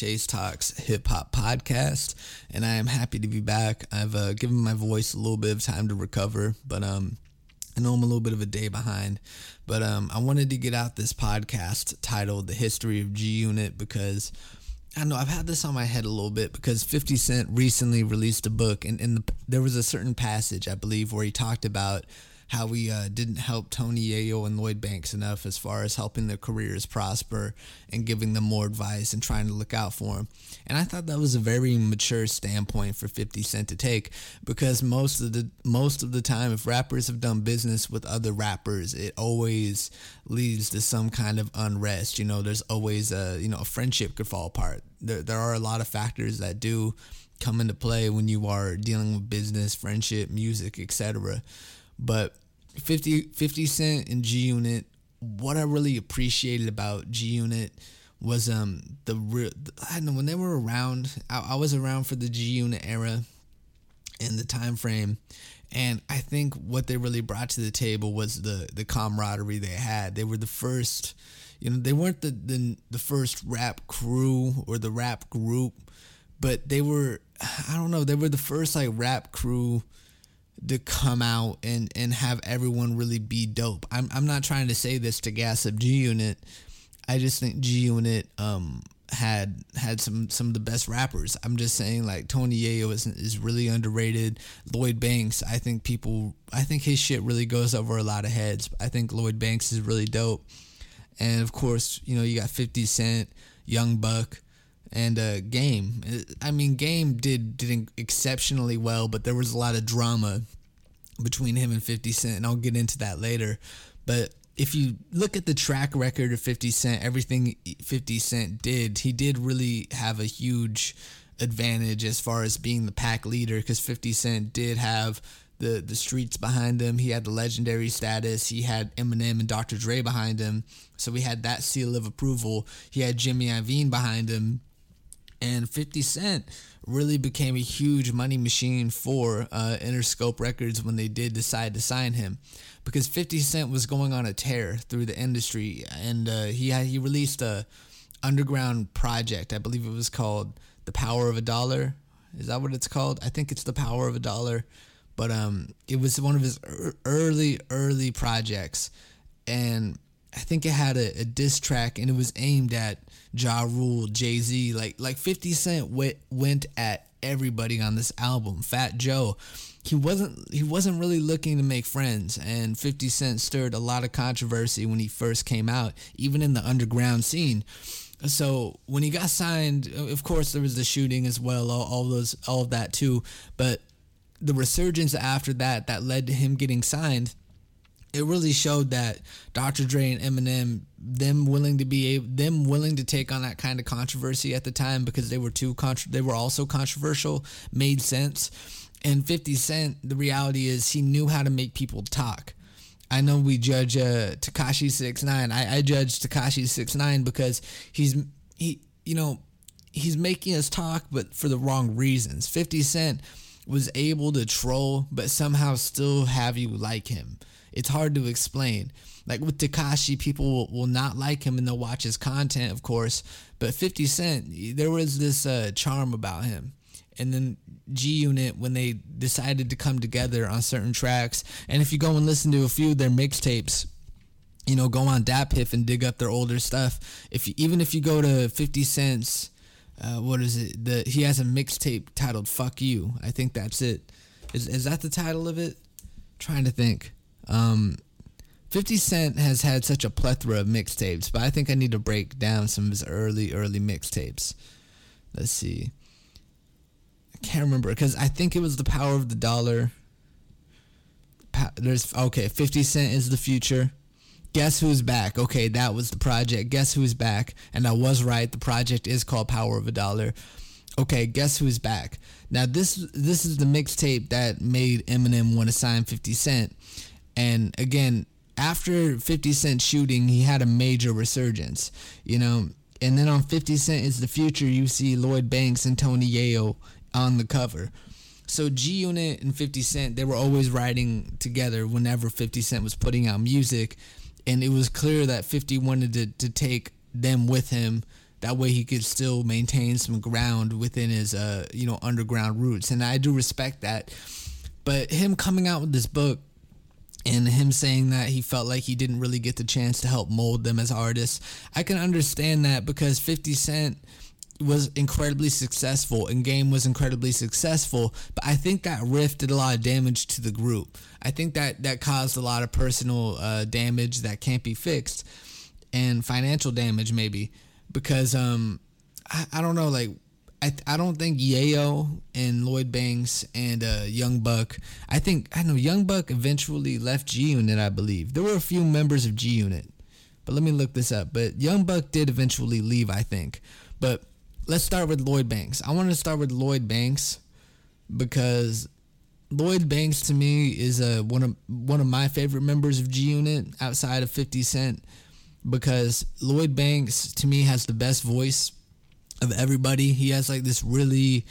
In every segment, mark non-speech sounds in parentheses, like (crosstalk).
Chase Talks Hip Hop Podcast, and I am happy to be back. I've uh, given my voice a little bit of time to recover, but um, I know I'm a little bit of a day behind. But um, I wanted to get out this podcast titled "The History of G Unit" because I know I've had this on my head a little bit because 50 Cent recently released a book, and, and the, there was a certain passage I believe where he talked about how we uh, didn't help Tony Yayo and Lloyd Banks enough as far as helping their careers prosper and giving them more advice and trying to look out for them. And I thought that was a very mature standpoint for 50 Cent to take because most of the most of the time if rappers have done business with other rappers, it always leads to some kind of unrest. You know, there's always a, you know, a friendship could fall apart. There there are a lot of factors that do come into play when you are dealing with business, friendship, music, etc. But 50, 50 Cent and G Unit, what I really appreciated about G Unit was um the real I don't know when they were around I, I was around for the G Unit era and the time frame and I think what they really brought to the table was the the camaraderie they had. They were the first you know, they weren't the the, the first rap crew or the rap group, but they were I don't know, they were the first like rap crew to come out and and have everyone really be dope. I'm I'm not trying to say this to gas up G Unit. I just think G Unit um had had some some of the best rappers. I'm just saying like Tony Yayo is is really underrated. Lloyd Banks, I think people I think his shit really goes over a lot of heads. I think Lloyd Banks is really dope. And of course, you know, you got 50 Cent, Young Buck, and uh, Game. I mean, Game did did exceptionally well, but there was a lot of drama between him and 50 Cent, and I'll get into that later. But if you look at the track record of 50 Cent, everything 50 Cent did, he did really have a huge advantage as far as being the pack leader because 50 Cent did have the the streets behind him. He had the legendary status. He had Eminem and Dr. Dre behind him. So we had that seal of approval. He had Jimmy Iovine behind him and 50 Cent really became a huge money machine for uh, Interscope Records when they did decide to sign him, because 50 Cent was going on a tear through the industry, and uh, he had, he released a underground project. I believe it was called "The Power of a Dollar." Is that what it's called? I think it's "The Power of a Dollar," but um, it was one of his early early projects, and I think it had a, a diss track, and it was aimed at Ja Rule, Jay Z, like like 50 Cent went went at everybody on this album. Fat Joe, he wasn't he wasn't really looking to make friends, and 50 Cent stirred a lot of controversy when he first came out, even in the underground scene. So when he got signed, of course there was the shooting as well, all, all those all of that too, but the resurgence after that that led to him getting signed it really showed that Dr. Dre and Eminem, them willing to be them willing to take on that kind of controversy at the time because they were too contra- they were also controversial, made sense. And 50 Cent, the reality is he knew how to make people talk. I know we judge uh, Tekashi Six Nine. I, I judge Tekashi Six Nine because he's he you know he's making us talk, but for the wrong reasons. 50 Cent was able to troll, but somehow still have you like him. It's hard to explain. Like with Tekashi, people will, will not like him and they'll watch his content, of course. But 50 Cent, there was this uh, charm about him. And then G Unit, when they decided to come together on certain tracks, and if you go and listen to a few of their mixtapes, you know, go on DatPiff and dig up their older stuff. If you, even if you go to 50 Cent's, uh, what is it? The he has a mixtape titled "Fuck You." I think that's it. Is is that the title of it? I'm trying to think. Um, 50 Cent has had such a plethora of mixtapes, but I think I need to break down some of his early, early mixtapes. Let's see. I can't remember because I think it was The Power of the Dollar. There's okay, 50 Cent is the future. Guess who's back? Okay, that was the project. Guess who's back? And I was right. The project is called Power of a Dollar. Okay, guess who's back? Now this this is the mixtape that made Eminem want to sign 50 Cent and again, after 50 Cent shooting, he had a major resurgence, you know. And then on 50 Cent is the future, you see Lloyd Banks and Tony Yayo on the cover. So G Unit and 50 Cent, they were always riding together whenever 50 Cent was putting out music. And it was clear that 50 wanted to, to take them with him That way he could still maintain some ground within his uh, you know, underground roots. And I do respect that. But him coming out with this book and him saying that he felt like he didn't really get the chance to help mold them as artists. I can understand that because 50 Cent was incredibly successful and game was incredibly successful but i think that rift did a lot of damage to the group i think that that caused a lot of personal uh, damage that can't be fixed and financial damage maybe because um i, I don't know like I, I don't think Yayo and Lloyd Banks and uh, Young Buck. I think I know Young Buck eventually left G Unit. I believe there were a few members of G Unit, but let me look this up. But Young Buck did eventually leave. I think, but let's start with Lloyd Banks. I want to start with Lloyd Banks because Lloyd Banks to me is a one of one of my favorite members of G Unit outside of 50 Cent because Lloyd Banks to me has the best voice of everybody. He has like this really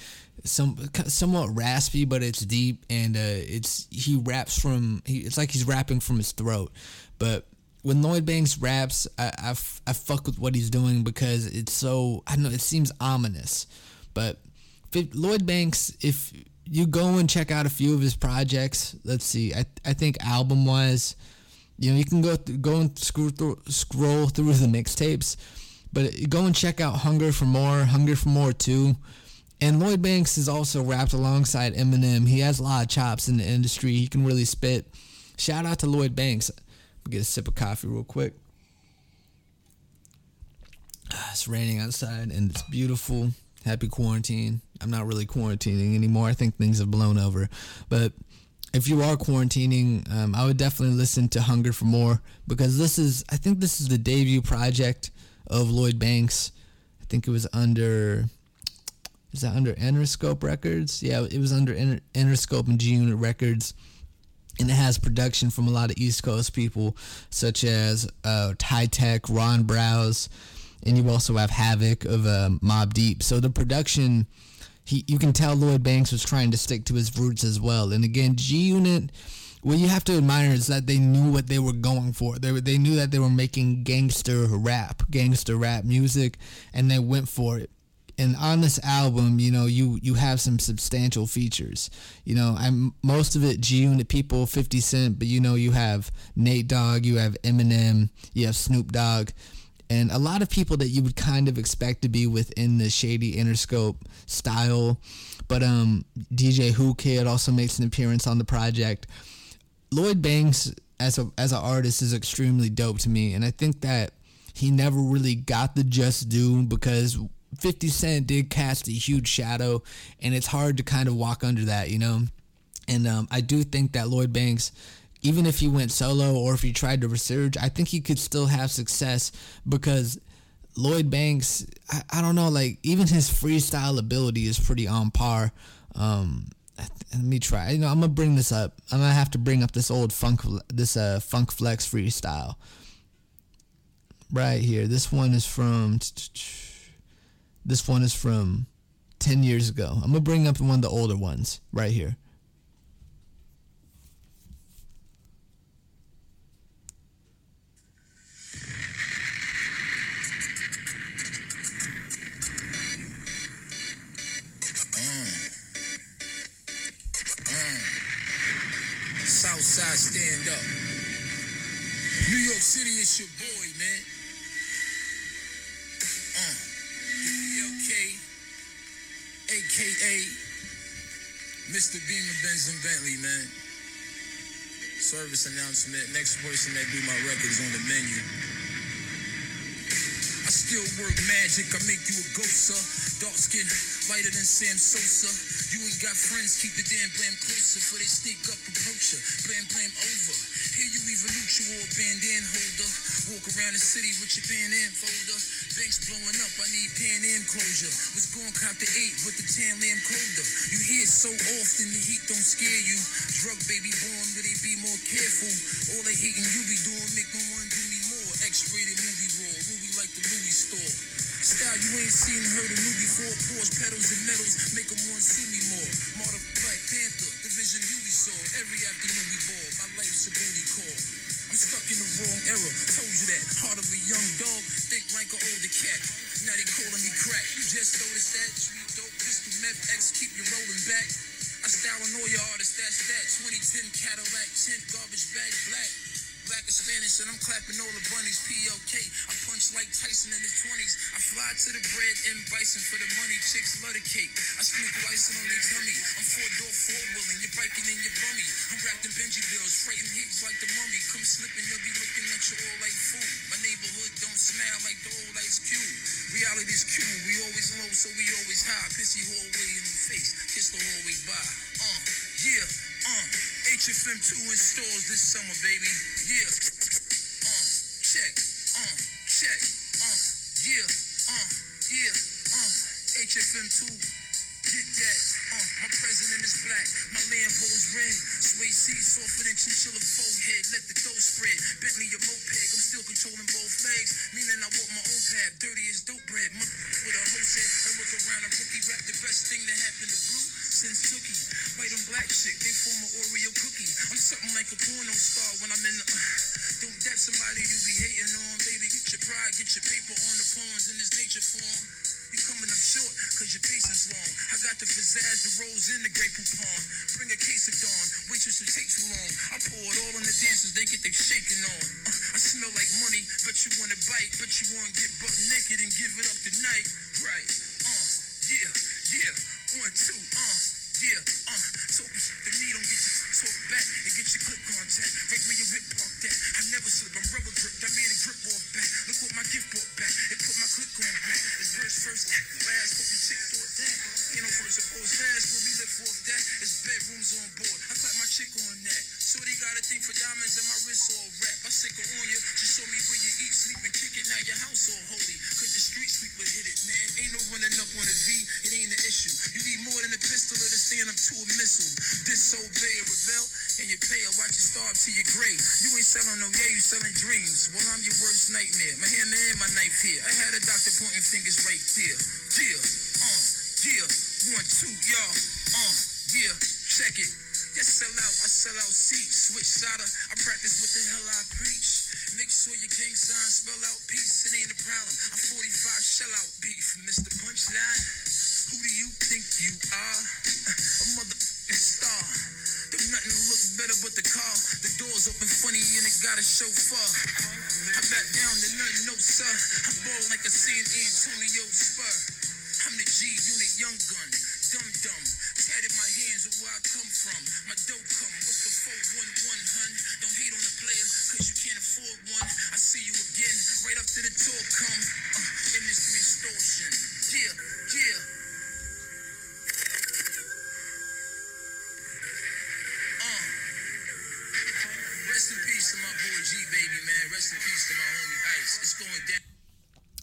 some somewhat raspy, but it's deep and uh, it's he raps from he, it's like he's rapping from his throat. But when Lloyd Banks raps, I, I, I fuck with what he's doing because it's so I don't know it seems ominous, but if, Lloyd Banks if you go and check out a few of his projects, let's see, I I think album wise, you know you can go th- go and scroll through, scroll through the mixtapes, but go and check out Hunger for More, Hunger for More Two. And Lloyd Banks is also rapped alongside Eminem. He has a lot of chops in the industry. He can really spit. Shout out to Lloyd Banks. Get a sip of coffee real quick. It's raining outside and it's beautiful. Happy quarantine. I'm not really quarantining anymore. I think things have blown over. But if you are quarantining, um, I would definitely listen to Hunger for More because this is, I think this is the debut project of Lloyd Banks. I think it was under, is that under Interscope Records? Yeah, it was under Interscope and G Unit Records and it has production from a lot of East Coast people, such as uh, Ty Tech, Ron Browz, and you also have Havoc of uh, Mobb Deep. So the production, he you can tell Lloyd Banks was trying to stick to his roots as well. And again, G Unit, what you have to admire is that they knew what they were going for. They they knew that they were making gangster rap, gangster rap music, and they went for it and on this album, you know, you you have some substantial features. You know, I'm most of it G Unit people, 50 Cent, but you know, you have Nate Dogg, you have Eminem, you have Snoop Dogg, and a lot of people that you would kind of expect to be within the shady Interscope style. But um, DJ Whoo Kid also makes an appearance on the project. Lloyd Banks as a as an artist is extremely dope to me, and I think that he never really got the just due because 50 Cent did cast a huge shadow, and it's hard to kind of walk under that, you know? And um, I do think that Lloyd Banks, even if he went solo or if he tried to resurge, I think he could still have success because Lloyd Banks, I, I don't know, like even his freestyle ability is pretty on par. Um, let me try. You know, I'm gonna bring this up. I'm gonna have to bring up this old funk, this uh funk flex freestyle. Right here. This one is from. This one is from 10 years ago. I'm to bring up one of the older ones right here. Stand up. New York City is your boy, man. Uh, aka Mr. Beamer Benz and Bentley, man. Service announcement. Next person that do my records on the menu. I still work magic. I make you a ghost, sir. Dark skin, lighter than Sam Sosa. You ain't got friends, keep the damn blam closer. For they sneak up, approach ya. Blam, blam, over. Here you you or bandana holder. Walk around the city with your bandana folder. Banks blowing up, I need Pan Am closure. Was going cop the eight with the tan lamb colder. You hear so often the heat don't scare you. Drug baby born, but they be more careful. All they hating you be doing make no Style you ain't seen or heard of new before. Porsche pedals and medals make them want to me more. Marta Black Panther, the vision you saw. Every afternoon we ball. My life's a booty call. I'm stuck in the wrong era. Told you that. Heart of a young dog, think like an older cat. Now they calling me crack. You just noticed that. Sweet dope, pistol, meth, X, keep you rolling back. I style on all your artists, that's that. 2010 Cadillac, tint, garbage bag, black. Black and Spanish, and I'm clapping all the bunnies. PLK, I punch like Tyson in his 20s. I fly to the bread and bison for the money. Chicks love the cake. I sprinkle icing on their tummy. I'm four door, four wheeling. You're biking in your bummy. I'm wrapped in Benji bills, freighting hits like the mummy. Come slipping, you'll be looking at you all like food. My neighborhood don't smell like the old Ice Cube. Reality's cute. We always low, so we always high. Pissy hallway in the face. Kiss the hallway by. Uh, yeah, uh. HFM2 in stores this summer, baby. Yeah. Uh, check. Uh, check. Uh, yeah. Uh, yeah. Uh, HFM2. Get that. Uh, my president is black. My Lambo's red. Suede seats softer than chinchilla forehead. Let the dough spread. Bentley a moped. I'm still controlling both legs. Meaning I walk my own path. Dirty as dope bread. Mother with a whole set. I look around a rookie rap. The best thing that happened to Blue since Tookie. White and black shit. They form an Oreo cookie. I'm something like a porno star when I'm in the. Uh, (sighs) don't that somebody you be hating on, baby? Get your pride, get your paper on the pawns in this nature form. You coming up short, cause your patience long. I got the pizzazz, the rose, and the Grey Poupon. Bring a case of Dawn, waitress who take too long. I pour it all on the dancers, they get their shaking on. Uh, I smell like money, but you wanna bite, but you wanna get butt naked and give it up tonight. Right, uh, yeah, yeah, one, two, uh, yeah, uh. So the knee don't get you talk back and get your clip contact. Right where your whip park that. I never slip, I'm rubber grip. I made a grip off back. Look what my gift brought back. It put my click on back. It's verse first, act last. Hope you chick thought that. Ain't no first opposed last. Where we live off that. It's bedrooms on board. I clap my chick on that. Shorty got a thing for diamonds and my wrist all wrap. I sick on you. Just show me where you eat, sleep, and kick it. Now your house all holy. Or to a missile. Disobey or rebel, and you pay watch it starve to your grave. You ain't selling no yeah, you selling dreams. Well, I'm your worst nightmare. My hammer and my knife here. I had a doctor pointing fingers right there. Yeah, uh, yeah, one, two, y'all. Uh, yeah, check it. Yes, sell out, I sell out seats. Switch solder, I practice what the hell I preach. Make sure your gang sign spell out peace. It ain't a problem. I'm 45 shell out beef, Mr. Punchline. Who do you think you are? A motherfucking star. There's nothing look better but the car. The doors open funny and it got a chauffeur. I back down to nothing, no sir. I ball like a San Antonio spur. I'm the G unit, young gun, dum dum. Tatted my hands with where I come from. My dough come. What's the 411, hun? Don't hate on the player, cause you can't afford one. I see you again, right after the tour come. Uh, industry extortion. Yeah, yeah.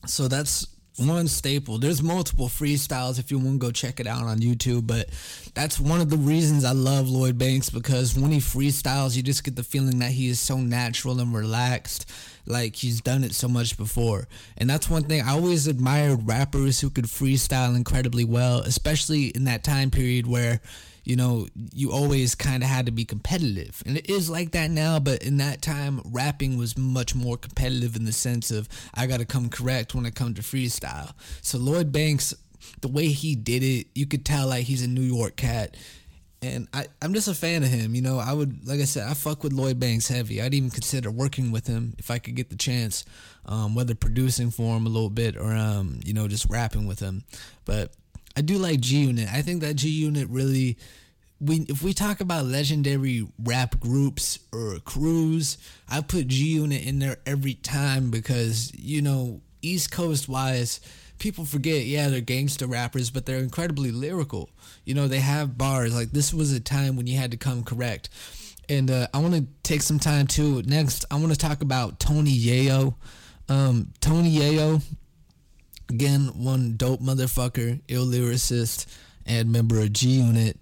So that's one staple. There's multiple freestyles if you want to go check it out on YouTube, but that's one of the reasons I love Lloyd Banks because when he freestyles, you just get the feeling that he is so natural and relaxed, like he's done it so much before. And that's one thing I always admired rappers who could freestyle incredibly well, especially in that time period where you know, you always kind of had to be competitive. And it is like that now, but in that time, rapping was much more competitive in the sense of I got to come correct when it comes to freestyle. So Lloyd Banks, the way he did it, you could tell like he's a New York cat. And I, I'm just a fan of him. You know, I would, like I said, I fuck with Lloyd Banks heavy. I'd even consider working with him if I could get the chance, um, whether producing for him a little bit or, um, you know, just rapping with him. But I do like G Unit. I think that G Unit really we if we talk about legendary rap groups or crews, I put G Unit in there every time because you know East Coast wise, people forget yeah they're gangster rappers, but they're incredibly lyrical. You know they have bars. Like this was a time when you had to come correct. And uh, I want to take some time too. Next, I want to talk about Tony Yayo. Um, Tony Yayo, again, one dope motherfucker, ill lyricist, and member of G Unit.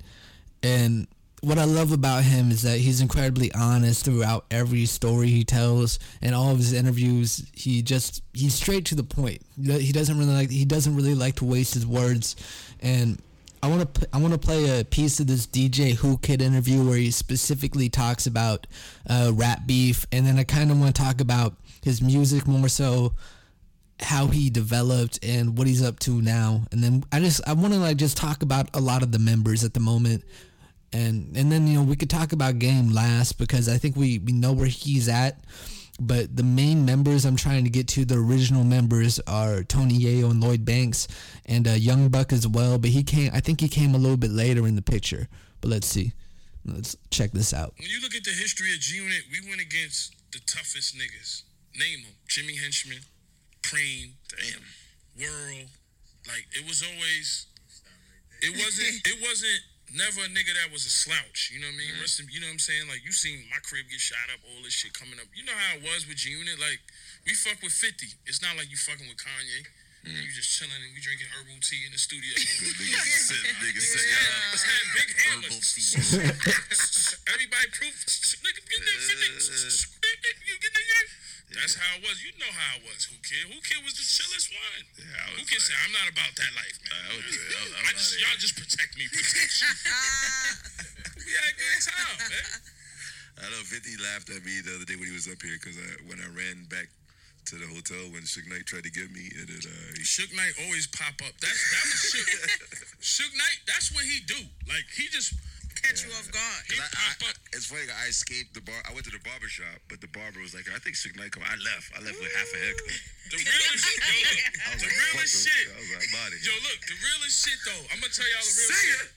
And what I love about him is that he's incredibly honest throughout every story he tells and all of his interviews. He just he's straight to the point. He doesn't really like he doesn't really like to waste his words. And I want to I want to play a piece of this DJ Whoo Kid interview where he specifically talks about uh, rap beef, and then I kind of want to talk about his music more so how he developed and what he's up to now. And then i just i want to like just talk about a lot of the members at the moment. And and then you know we could talk about game last because i think we we know where he's at. But the main members i'm trying to get to the original members are tony yayo and lloyd banks and uh, young buck as well. But he came i think he came a little bit later in the picture. But let's see. Let's check this out. When you look at the history of G Unit, we went against the toughest niggas. Name them: Jimmy Henchman, Preme, damn, World. Like it was always. It wasn't. (laughs) It wasn't. Never a nigga that was a slouch. You know what I mean? In- you know what I'm saying? Like you seen my crib get shot up, all this shit coming up. You know how it was with G Unit. Like we fuck with 50. It's not like you fucking with Kanye. You just chilling and we drinking herbal tea in the studio. (laughs) Niggas said, niggas said, Yeah, yeah. let's have big hammers. (laughs) Everybody proof. Nigga, get that 50. You get that- That's how it was. You know how it was. Whoo Kid? Whoo Kid was the chillest one? Yeah, I Whoo Kid like- said, I'm not about that life, man. I was- I was- I just, y'all just protect me, protection. (laughs) we had a good time, man. (laughs) I don't know 50 laughed at me the other day when he was up here because I, when I ran back to the hotel when Suge Knight tried to get me, and it, uh, he Suge Knight always pop up. That's that was Suge. (laughs) Suge Knight. That's what he do. Like he just Catch you off guard. he I, I, I, it's funny. I escaped the bar. I went to the barber shop, but the barber was like, "I think Suge Knight come." I left. I left with half a haircut. (laughs) The (laughs) realest, yo, look, the like, "Fuck realest shit. I was like, "I'm Yo, look, the realest shit though. I'm gonna tell y'all the real Say shit.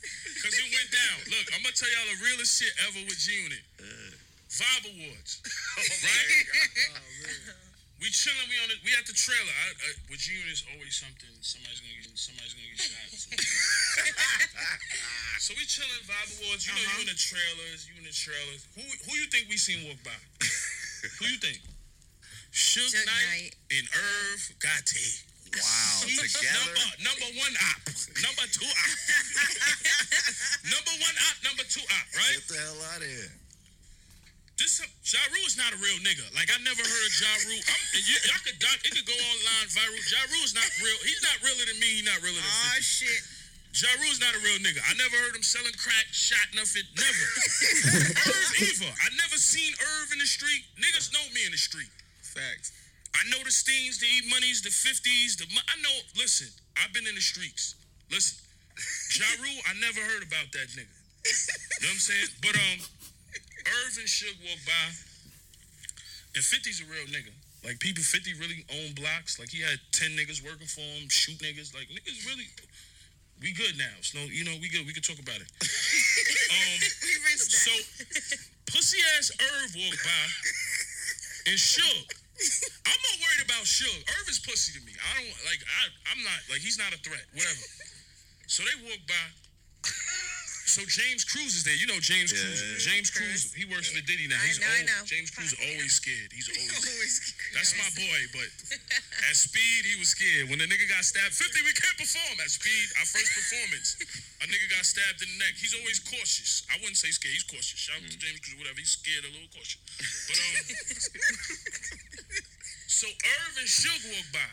Cause it went down. Look, I'm gonna tell y'all the realest shit ever with G Unit. Uh. Vibe Awards. (laughs) right? Oh, oh, We chilling. We on it. We at the trailer. I, I, with G Unit, it's always something. Somebody's gonna get. Somebody's gonna get shot. (laughs) so we chilling. Vibe Awards. You know, you uh-huh. in the trailers. You in the trailers. Who who you think we seen walk by? who you think? Suge Suge Knight Knight. and Irv Gotti. Wow, (laughs) Number, together. (laughs) number one op. Number two op. number one op, number two op, right? Get the hell out of here. This Ja Rule is not a real nigga. Like I never heard Ja Rule. I'm, and y- y'all could doc, it could go online viral. Ja Rule is not real. He's not realer than me. He's not realer than Oh shit. Ja Rule is not a real nigga. I never heard him selling crack, shot nothing. Never. (laughs) Irv either. I never seen Irv in the street. Niggas know me in the street. Facts. I know the Steens, the E Monies, the 50s, the I know, listen, I've been in the streets. Listen, Ja Rule, I never heard about that nigga. You know what I'm saying? But um Irv and Suge walk by and 50's a real nigga. Like people 50 really own blocks. Like he had 10 niggas working for him, shoot niggas. Like niggas really we good now. So you know, we good. We can talk about it. (laughs) um We rinsed that. so, pussy ass Irv walked by and Suge. I'm not worried about Suge. Irv is pussy to me. I don't like. I I'm not like he's not a threat. Whatever. So they walk by. So James Cruz is there. You know James Yeah. Cruz. James Cruz. He works for Diddy now. I He's know, I know. James Cruz is always scared. He's (laughs) always. Always That's my boy, but at speed he was scared. When the nigga got stabbed, 50 we can't perform at speed. Our first performance, a nigga got stabbed in the neck. He's always cautious. I wouldn't say scared. He's cautious. Shout out to James Cruz, whatever. He's scared, a little cautious. But um, (laughs) so Irv and Suge walk by.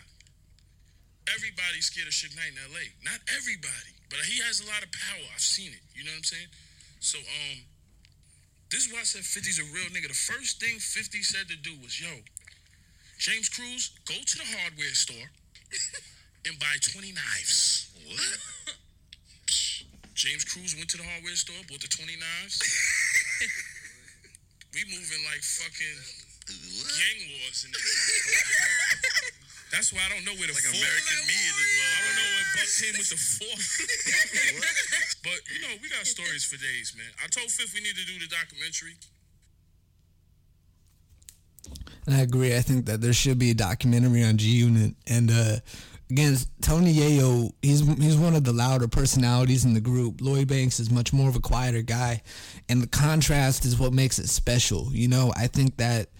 Everybody's scared of Suge Knight in L.A. Not everybody, but he has a lot of power. I've seen it. You know what I'm saying? So um, this is why I said 50's a real nigga. The first thing 50 said to do was, yo, James Cruz, go to the hardware store (laughs) and buy 20 knives. What? (laughs) James Cruz went to the hardware store, bought the 20 knives. (laughs) we moving like fucking What? gang wars in this motherfucker. That's why I don't know where the Like fork. American me in this I don't know motherfucker. where Buck came with the fork. (laughs) but you know, we got stories for days, man. I told Fifth we need to do the documentary. I agree. I think that there should be a documentary on G Unit. And uh, again, Tony Yayo, he's he's one of the louder personalities in the group. Lloyd Banks is much more of a quieter guy, and the contrast is what makes it special. You know, I think that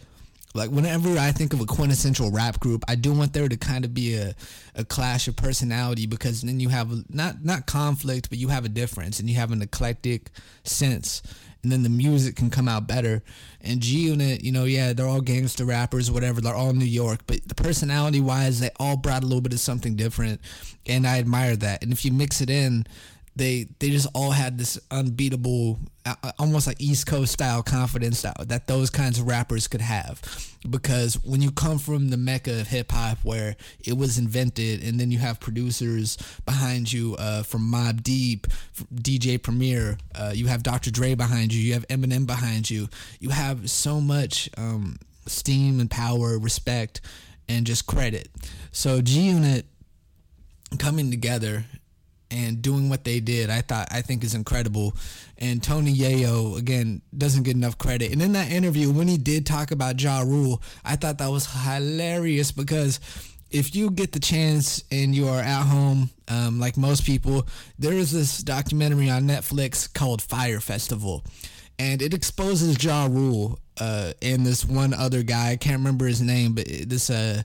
like whenever I think of a quintessential rap group, I do want there to kind of be a, a clash of personality because then you have not not conflict, but you have a difference and you have an eclectic sense, and then the music can come out better. And G Unit, you know, yeah, they're all gangster rappers, whatever. They're all New York, but the personality wise, they all brought a little bit of something different, and I admire that. And if you mix it in, they they just all had this unbeatable, uh, uh, almost like East Coast style confidence that, that those kinds of rappers could have, because when you come from the mecca of hip hop where it was invented, and then you have producers behind you uh, from Mobb Deep, DJ Premier, uh, you have Dr. Dre behind you, you have Eminem behind you, you have so much um, steam and power, respect, and just credit. So G Unit coming together and doing what they did, I thought I think is incredible. And Tony Yayo again doesn't get enough credit. And in that interview, when he did talk about Ja Rule, I thought that was hilarious because if you get the chance and you are at home, um, like most people, there is this documentary on Netflix called Fyre Festival, and it exposes Ja Rule uh, and this one other guy. I can't remember his name, but this uh,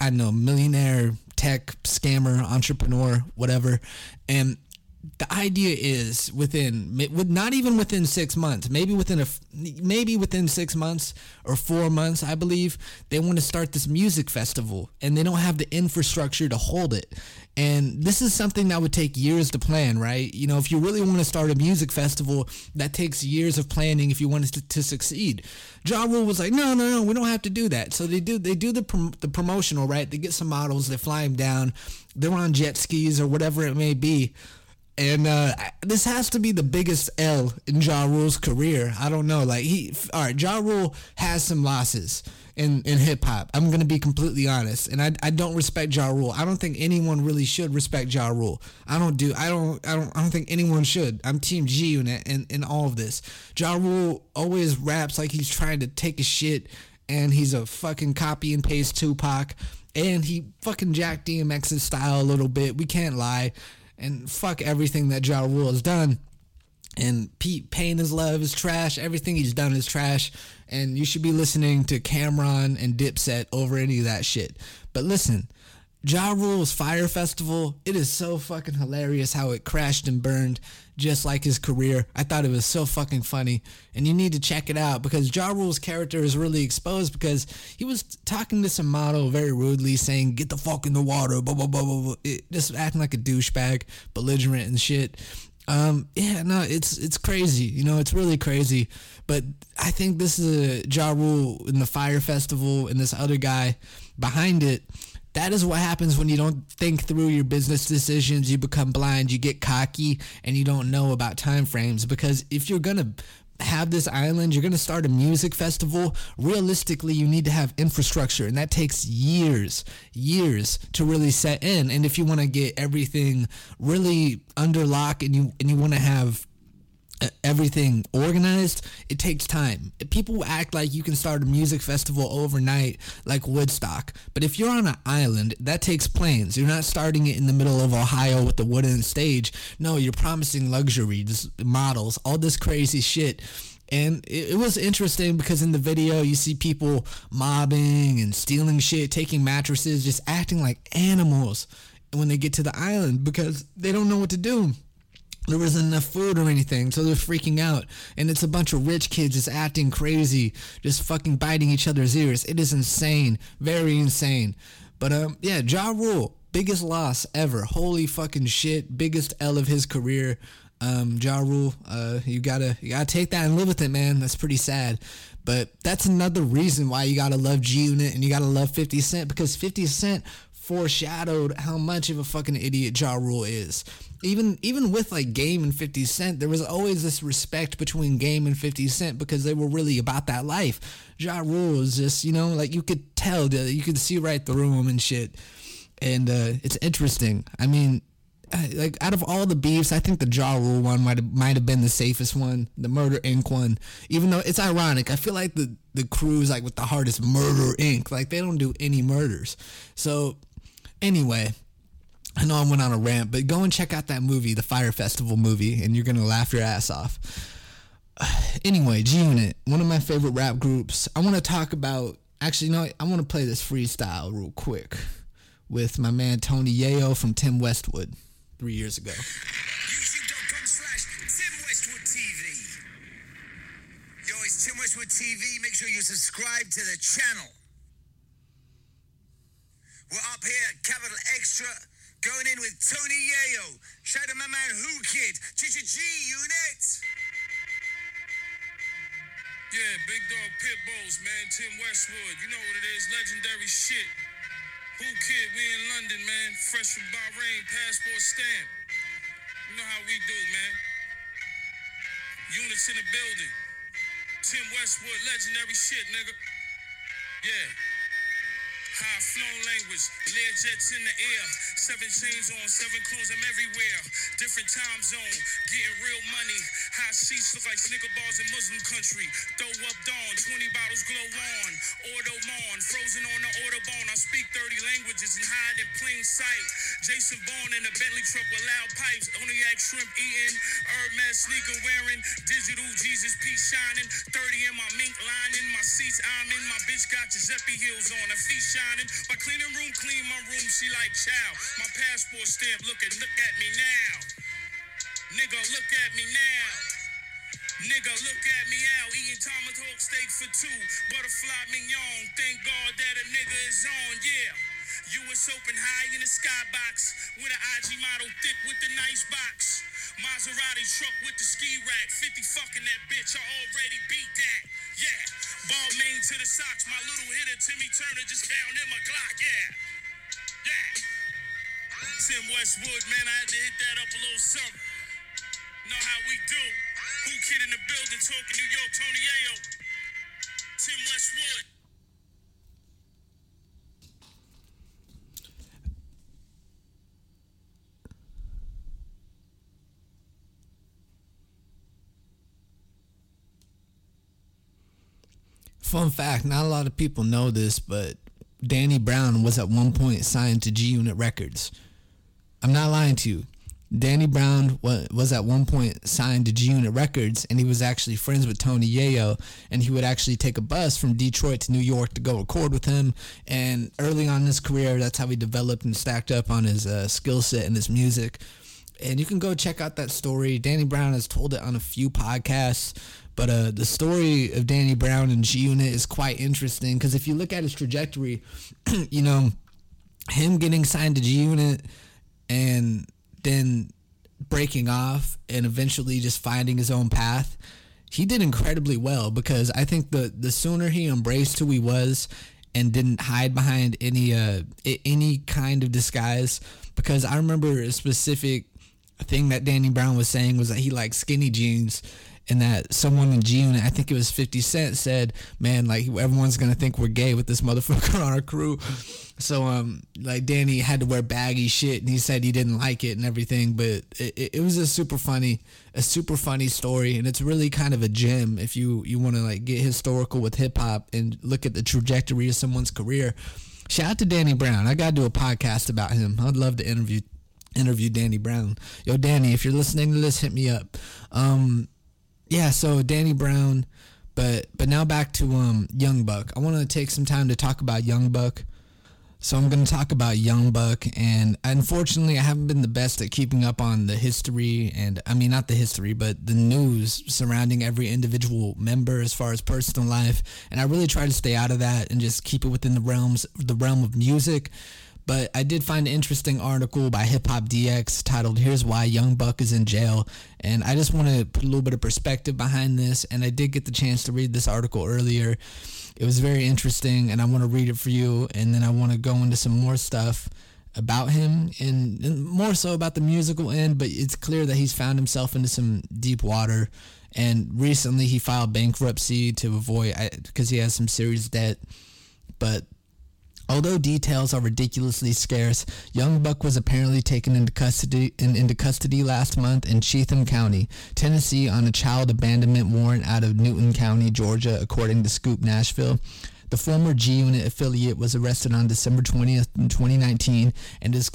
I don't know millionaire tech scammer entrepreneur whatever. And the idea is within with not even within six months maybe within a maybe within six months or four months i believe they want to start this music festival and they don't have the infrastructure to hold it. And this is something that would take years to plan right? You know if you really want to start a music festival that takes years of planning if you want to, to succeed. Ja Rule was like no no no we don't have to do that. So they do they do the prom- the promotional right? They get some models they fly them down they're on jet skis or whatever it may be and uh, this has to be the biggest L in Ja Rule's career. I don't know. Like he, all right, Ja Rule has some losses in in hip hop. I'm gonna be completely honest, and I, I don't respect Ja Rule. I don't think anyone really should respect Ja Rule. I don't do. I don't. I don't. I don't think anyone should. I'm Team G Unit in in all of this. Ja Rule always raps like he's trying to take a shit, and he's a fucking copy and paste Tupac, and he fucking Jack DMX's style a little bit. We can't lie and fuck everything that Ja Rule has done. And Pete Pain is love is trash. Everything he's done is trash. And you should be listening to Cam'ron and Dipset over any of that shit. But listen, Ja Rule's Fyre Festival, it is so fucking hilarious how it crashed and burned just like his career. I thought it was so fucking funny. And you need to check it out because Ja Rule's character is really exposed because he was talking to some model very rudely saying, get the fuck in the water, blah, blah, blah, blah, blah. It, just acting like a douchebag, belligerent and shit. Um, yeah, no, it's it's crazy. You know, it's really crazy. But I think this is a Ja Rule in the Fyre Festival and this other guy behind it that is what happens when you don't think through your business decisions. You become blind, you get cocky, and you don't know about time frames. Because if you're gonna have this island, you're gonna start a music festival. Realistically, you need to have infrastructure, and that takes years, years to really set in. And if you want to get everything really under lock, and you and you want to have everything organized, it takes time. People act like you can start a music festival overnight like Woodstock. But if you're on an island, that takes planes. You're not starting it in the middle of Ohio with the wooden stage. No, you're promising luxury, just models, all this crazy shit. And it, was interesting because in the video you see people mobbing and stealing shit, taking mattresses, just acting like animals when they get to the island because they don't know what to do there wasn't enough food or anything, so they're freaking out. And it's a bunch of rich kids just acting crazy, just fucking biting each other's ears. It is insane, very insane. But um, yeah, Ja Rule, biggest loss ever. Holy fucking shit, biggest L of his career. Um, Ja Rule, uh, you gotta you gotta take that and live with it, man. That's pretty sad. But that's another reason why you gotta love G Unit and you gotta love 50 Cent because 50 Cent foreshadowed how much of a fucking idiot Ja Rule is. Even even with like Game and 50 Cent, there was always this respect between Game and 50 Cent because they were really about that life. Ja Rule is just, you know, like you could tell, you could see right through him and shit. And uh, it's interesting. I mean, like out of all the beefs, I think the Ja Rule one might have might have been the safest one, the Murder Inc. one. Even though it's ironic, I feel like the the crew is like with the hardest Murder Inc. Like they don't do any murders. So Anyway, I know I went on a rant, but go and check out that movie, the Fyre Festival movie, and you're gonna laugh your ass off. (sighs) Anyway, G Unit, one of my favorite rap groups. I want to talk about. Actually, no, I want to play this freestyle real quick with my man Tony Yayo from Tim Westwood three years ago. Yo, it's Tim Westwood TV. Make sure you subscribe to the channel. We're up here at Capital XTRA, Going in with Tony Yayo. Shout out my man Whoo Kid. G Unit. Yeah, Big Dog Pit Bulls, man. Tim Westwood. You know what it is. Legendary shit. Whoo Kid? We in London, man. Fresh from Bahrain, passport stamp. You know how we do, man. Units in the building. Tim Westwood, legendary shit, nigga. Yeah. High flown language, Lear jets in the air. Seven chains on, seven clones, I'm everywhere. Different time zone, getting real money. High seats look like snicker bars in Muslim country. Throw up dawn, 20 bottles glow on. Automon, frozen on the autobahn. I speak 30 languages and hide in plain sight. Jason Bourne in a Bentley truck with loud pipes. Oniac shrimp eating, Hermes sneaker wearing. Digital Jesus peace shining. 30 in my mink lining. My seats I'm in. My bitch got Giuseppe heels on. Her feet shining. My cleaning room clean my room. She like chow. My passport stamp looking. Look at me now. Nigga, look at me now. Nigga, look at me out, eating tomahawk steak for two. Butterfly mignon, thank God that a nigga is on, yeah. US Open high in the skybox with an IG model thick with the nice box. Maserati truck with the ski rack, 50 fucking that bitch, I already beat that. Balmain to the socks, my little hitter Timmy Turner just found him a Glock, yeah. Yeah. Tim Westwood, man, I had to hit that up a little something. Know how we do. Whoo Kid in the building talking New York, Tony Ayo. Tim Westwood. Fun fact: Not a lot of people know this, but Danny Brown was at one point signed to G Unit Records. I'm not lying to you. Danny Brown was at one point signed to G Unit Records, and he was actually friends with Tony Yayo, and he would actually take a bus from Detroit to New York to go record with him. And early on in his career, that's how he developed and stacked up on his uh, skill set and his music. And you can go check out that story. Danny Brown has told it on a few podcasts. But uh, the story of Danny Brown and G Unit is quite interesting because if you look at his trajectory, (clears throat) you know, him getting signed to G Unit and then breaking off and eventually just finding his own path, he did incredibly well because I think the the sooner he embraced who he was and didn't hide behind any uh any kind of disguise because I remember a specific thing that Danny Brown was saying was that he liked skinny jeans and that someone in G Unit, I think it was 50 Cent, said, man, like everyone's gonna think we're gay with this motherfucker (laughs) on our crew. So um, like Danny had to wear baggy shit, and he said he didn't like it and everything. But it, it, was a super funny, a super funny story, and it's really kind of a gem if you you want to like get historical with hip hop and look at the trajectory of someone's career. Shout out to Danny Brown. I gotta do a podcast about him. I'd love to interview interview Danny Brown. Yo, Danny, if you're listening to this, hit me up. Um, yeah, so Danny Brown, but but now back to um Young Buck. I want to take some time to talk about Young Buck. So I'm going to talk about Young Buck, and unfortunately, I haven't been the best at keeping up on the history, and I mean not the history, but the news surrounding every individual member as far as personal life. And I really try to stay out of that and just keep it within the realms, the realm of music. But I did find an interesting article by Hip Hop DX titled "Here's Why Young Buck is in Jail," and I just want to put a little bit of perspective behind this. And I did get the chance to read this article earlier. It was very interesting, and I want to read it for you. And then I want to go into some more stuff about him, and, and more so about the musical end. But it's clear that he's found himself into some deep water. And recently, he filed bankruptcy to avoid because he has some serious debt. But Although details are ridiculously scarce, Young Buck was apparently taken into custody in, into custody last month in Cheatham County, Tennessee, on a child abandonment warrant out of Newton County, Georgia, according to Scoop Nashville. The former G Unit affiliate was arrested on December 20th, 2019, and is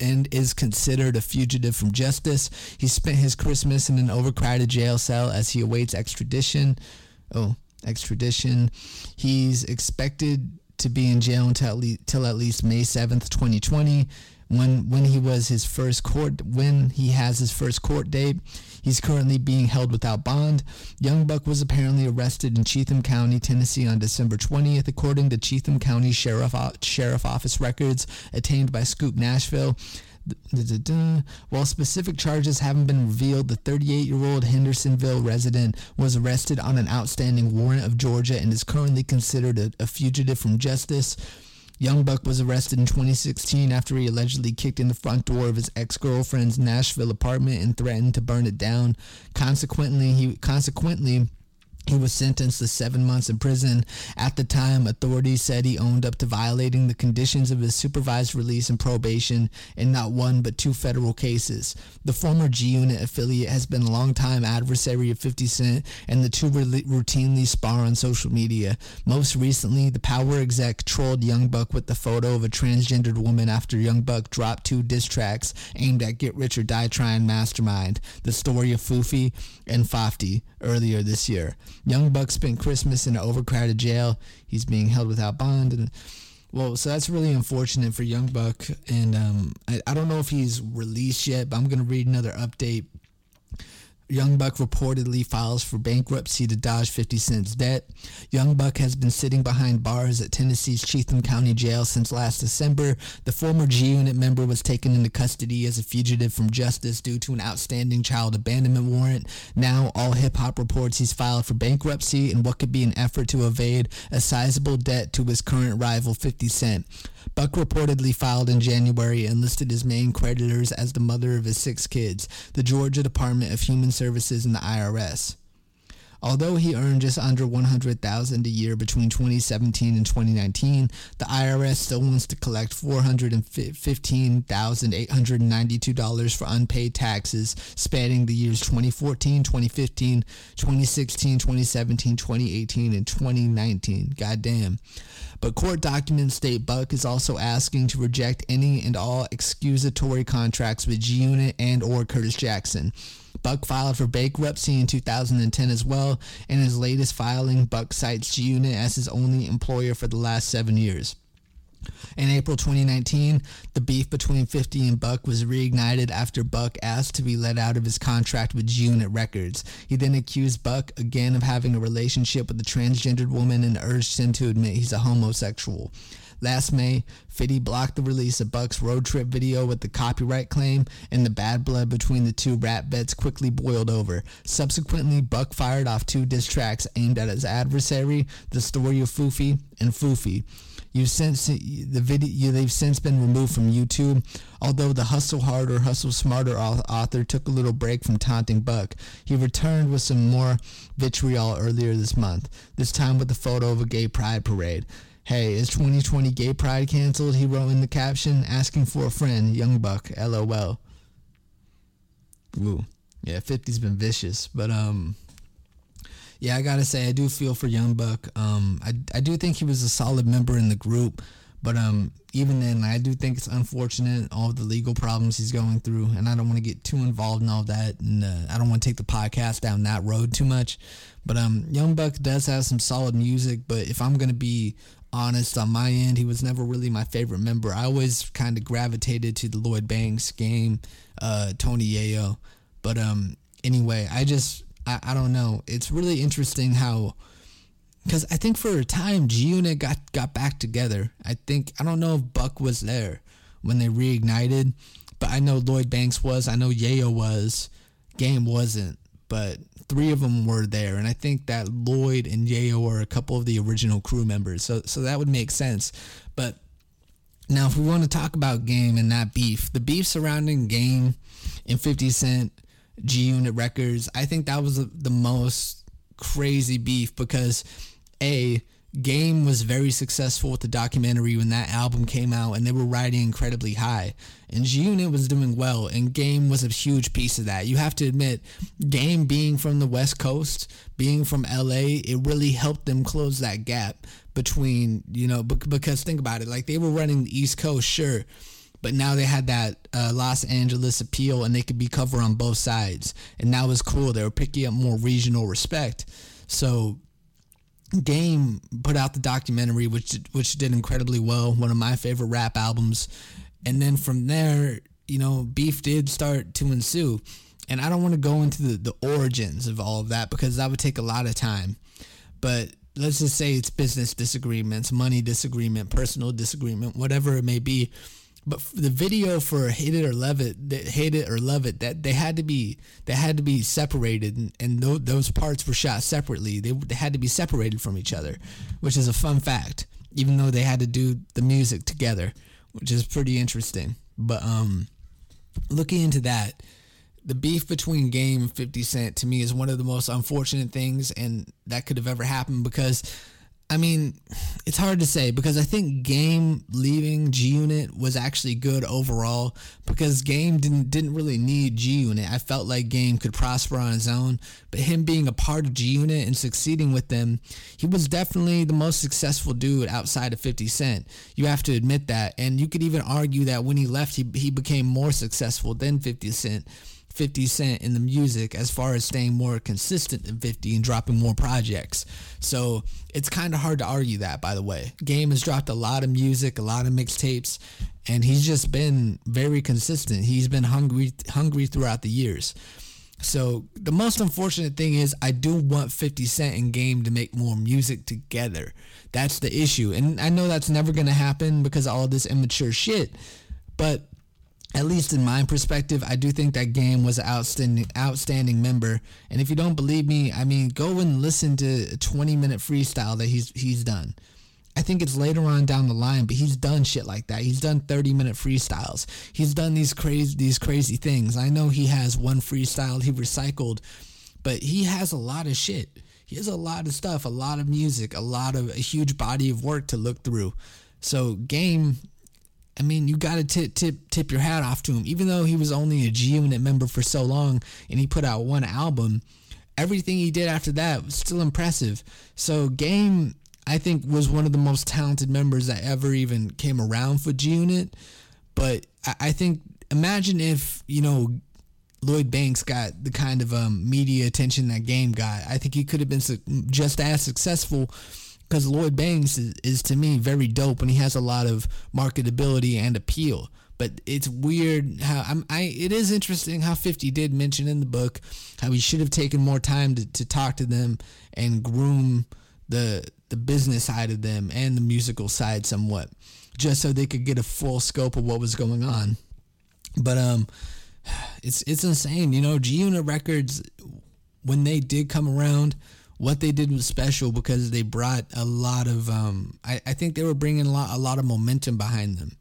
and is considered a fugitive from justice. He spent his Christmas in an overcrowded jail cell as he awaits extradition. Oh, extradition. He's expected to be in jail until at least, till at least May 7th, 2020, when when he was his first court when he has his first court date. He's currently being held without bond. Young Buck was apparently arrested in Cheatham County, Tennessee on December 20th, according to Cheatham County Sheriff Sheriff Office records attained by Scoop Nashville. While specific charges haven't been revealed, the 38-year-old Hendersonville resident was arrested on an outstanding warrant of Georgia and is currently considered a, a fugitive from justice. Young Buck was arrested in 2016 after he allegedly kicked in the front door of his ex-girlfriend's Nashville apartment and threatened to burn it down. Consequently, he consequently he was sentenced to seven months in prison. At the time, authorities said he owned up to violating the conditions of his supervised release and probation in not one but two federal cases. The former G Unit affiliate has been a longtime adversary of 50 Cent, and the two re- routinely spar on social media. Most recently, the Power exec trolled Young Buck with the photo of a transgendered woman after Young Buck dropped two diss tracks aimed at Get Rich or Die Trying Mastermind, the story of Foofy and Fafty, earlier this year. Young Buck spent Christmas in an overcrowded jail. He's being held without bond. And, well, so that's really unfortunate for Young Buck. And um, I, I don't know if he's released yet, but I'm going to read another update. Young Buck reportedly files for bankruptcy to dodge 50 Cent's debt. Young Buck has been sitting behind bars at Tennessee's Cheatham County Jail since last December. The former G Unit member was taken into custody as a fugitive from justice due to an outstanding child abandonment warrant. Now, AllHipHop reports he's filed for bankruptcy in what could be an effort to evade a sizable debt to his current rival 50 Cent. Buck reportedly filed in January and listed his main creditors as the mother of his six kids, the Georgia Department of Human Services and the IRS. Although he earned just under 100,000 a year between 2017 and 2019, the IRS still wants to collect $415,892 for unpaid taxes spanning the years 2014, 2015, 2016, 2017, 2018, and 2019. Goddamn. But court documents state Buck is also asking to reject any and all excusatory contracts with G-Unit and or Curtis Jackson. Buck filed for bankruptcy in 2010 as well. In his latest filing, Buck cites G-Unit as his only employer for the last seven years. In April 2019, the beef between 50 and Buck was reignited after Buck asked to be let out of his contract with G-Unit Records. He then accused Buck again of having a relationship with a transgendered woman and urged him to admit he's a homosexual. Last May, Fitty blocked the release of Buck's road trip video with the copyright claim, and the bad blood between the two rap vets quickly boiled over. Subsequently, Buck fired off two diss tracks aimed at his adversary, The Story of Foofy and Foofy. You've since the video they've since been removed from YouTube. Although the Hustle Harder, Hustle Smarter author took a little break from taunting Buck, he returned with some more vitriol earlier this month. This time with a photo of a gay pride parade. Hey, is 2020 gay pride canceled? He wrote in the caption, asking for a friend, Young Buck, LOL. Ooh, yeah, 50's been vicious, but um, yeah, I gotta say I do feel for Young Buck. Um, I I do think he was a solid member in the group, but um, even then, I do think it's unfortunate all the legal problems he's going through, and I don't want to get too involved in all that, and uh, I don't want to take the podcast down that road too much. But um, Young Buck does have some solid music, but if I'm gonna be honest on my end, he was never really my favorite member. I always kind of gravitated to the Lloyd Banks game, uh, Tony Yayo, but um, anyway, I just I, I don't know. It's really interesting how because I think for a time G Unit got got back together. I think I don't know if Buck was there when they reignited, but I know Lloyd Banks was. I know Yayo was. Game wasn't, but three of them were there, and I think that Lloyd and Yayo are a couple of the original crew members. So so that would make sense. But now, if we want to talk about Game and that beef, the beef surrounding Game and 50 Cent G Unit Records. I think that was the most crazy beef because a Game was very successful with the documentary when that album came out and they were riding incredibly high. And G Unit was doing well and Game was a huge piece of that. You have to admit, Game being from the West Coast, being from LA, it really helped them close that gap between, you know, because think about it, like they were running the East Coast, sure but now they had that uh, Los Angeles appeal and they could be covered on both sides. And that was cool. They were picking up more regional respect. So Game put out the documentary, which which did incredibly well. One of my favorite rap albums. And then from there, you know, beef did start to ensue. And I don't want to go into the, the origins of all of that because that would take a lot of time. But let's just say it's business disagreements, money disagreement, personal disagreement, whatever it may be but the video for hate it or love it, that hate it or love it, that they had to be they had to be separated, and, and tho- those parts were shot separately. They, they had to be separated from each other, which is a fun fact. Even though they had to do the music together, which is pretty interesting. But um, looking into that, the beef between Game and 50 Cent to me is one of the most unfortunate things and that could have ever happened because I mean, it's hard to say because I think Game leaving G Unit was actually good overall because Game didn't didn't really need G Unit. I felt like Game could prosper on his own, but him being a part of G Unit and succeeding with them, he was definitely the most successful dude outside of 50 Cent. You have to admit that, and you could even argue that when he left, he he became more successful than 50 Cent. 50 Cent in the music as far as staying more consistent than 50 and dropping more projects. So it's kind of hard to argue that, by the way. Game has dropped a lot of music, a lot of mixtapes, and he's just been very consistent. He's been hungry, hungry throughout the years. So the most unfortunate thing is I do want 50 Cent and Game to make more music together. That's the issue. And I know that's never going to happen because of all this immature shit. But at least in my perspective, I do think that game was an outstanding outstanding member. And if you don't believe me, I mean, go and listen to a 20 minute freestyle that he's he's done. I think it's later on down the line, but he's done shit like that. He's done 30 minute freestyles. He's done these crazy these crazy things. I know he has one freestyle he recycled, but he has a lot of shit. He has a lot of stuff, a lot of music, a lot of a huge body of work to look through. So game I mean, you got to tip, tip tip your hat off to him. Even though he was only a G Unit member for so long and he put out one album, everything he did after that was still impressive. So Game, I think, was one of the most talented members that ever even came around for G Unit. But I, I think, imagine if you know Lloyd Banks got the kind of um, media attention that Game got. I think he could have been su- just as successful because Lloyd Banks is, is to me very dope and he has a lot of marketability and appeal. But it's weird how I'm. I it is interesting how Fifty did mention in the book how he should have taken more time to, to talk to them and groom the the business side of them and the musical side somewhat, just so they could get a full scope of what was going on. But um, (sighs) it's it's insane, you know. G Unit Records when they did come around, what they did was special because they brought a lot of um, I, I think they were bringing a lot a lot of momentum behind them.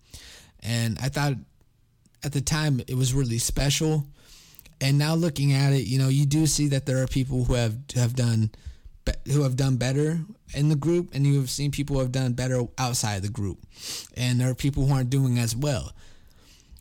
And i thought at the time it was really special. And now looking at it you know you do see that there are people who have have done who have done better in the group and you have seen people who have done better outside the group. And there are people who aren't doing as well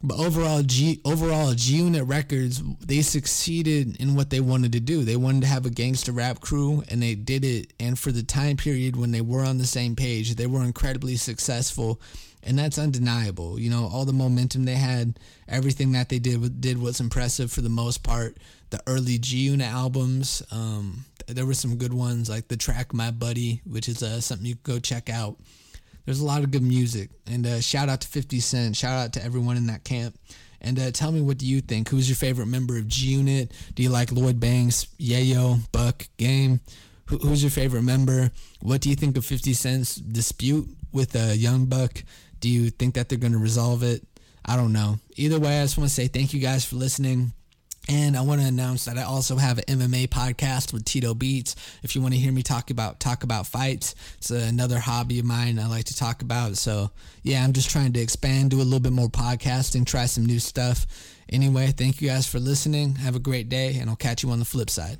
but overall, G overall G Unit Records they succeeded in what they wanted to do. They wanted to have a gangster rap crew, and they did it. And for the time period when they were on the same page, they were incredibly successful, and that's undeniable. You know, all the momentum they had, everything that they did did was impressive for the most part. The early G Unit albums, um, there were some good ones like the track "My Buddy," which is uh, something you can go check out. There's a lot of good music. And uh, shout out to 50 Cent. Shout out to everyone in that camp. And uh, tell me, what do you think? Who's your favorite member of G Unit? Do you like Lloyd Banks, Yayo, Buck, Game? Who, who's your favorite member? What do you think of 50 Cent's dispute with uh, Young Buck? Do you think that they're going to resolve it? I don't know. Either way, I just want to say thank you guys for listening. And I want to announce that I also have an MMA podcast with Tito Beats. If you want to hear me talk about talk about fights, it's another hobby of mine I like to talk about. So yeah, I'm just trying to expand, do a little bit more podcasting, try some new stuff. Anyway, thank you guys for listening. Have a great day, and I'll catch you on the flip side.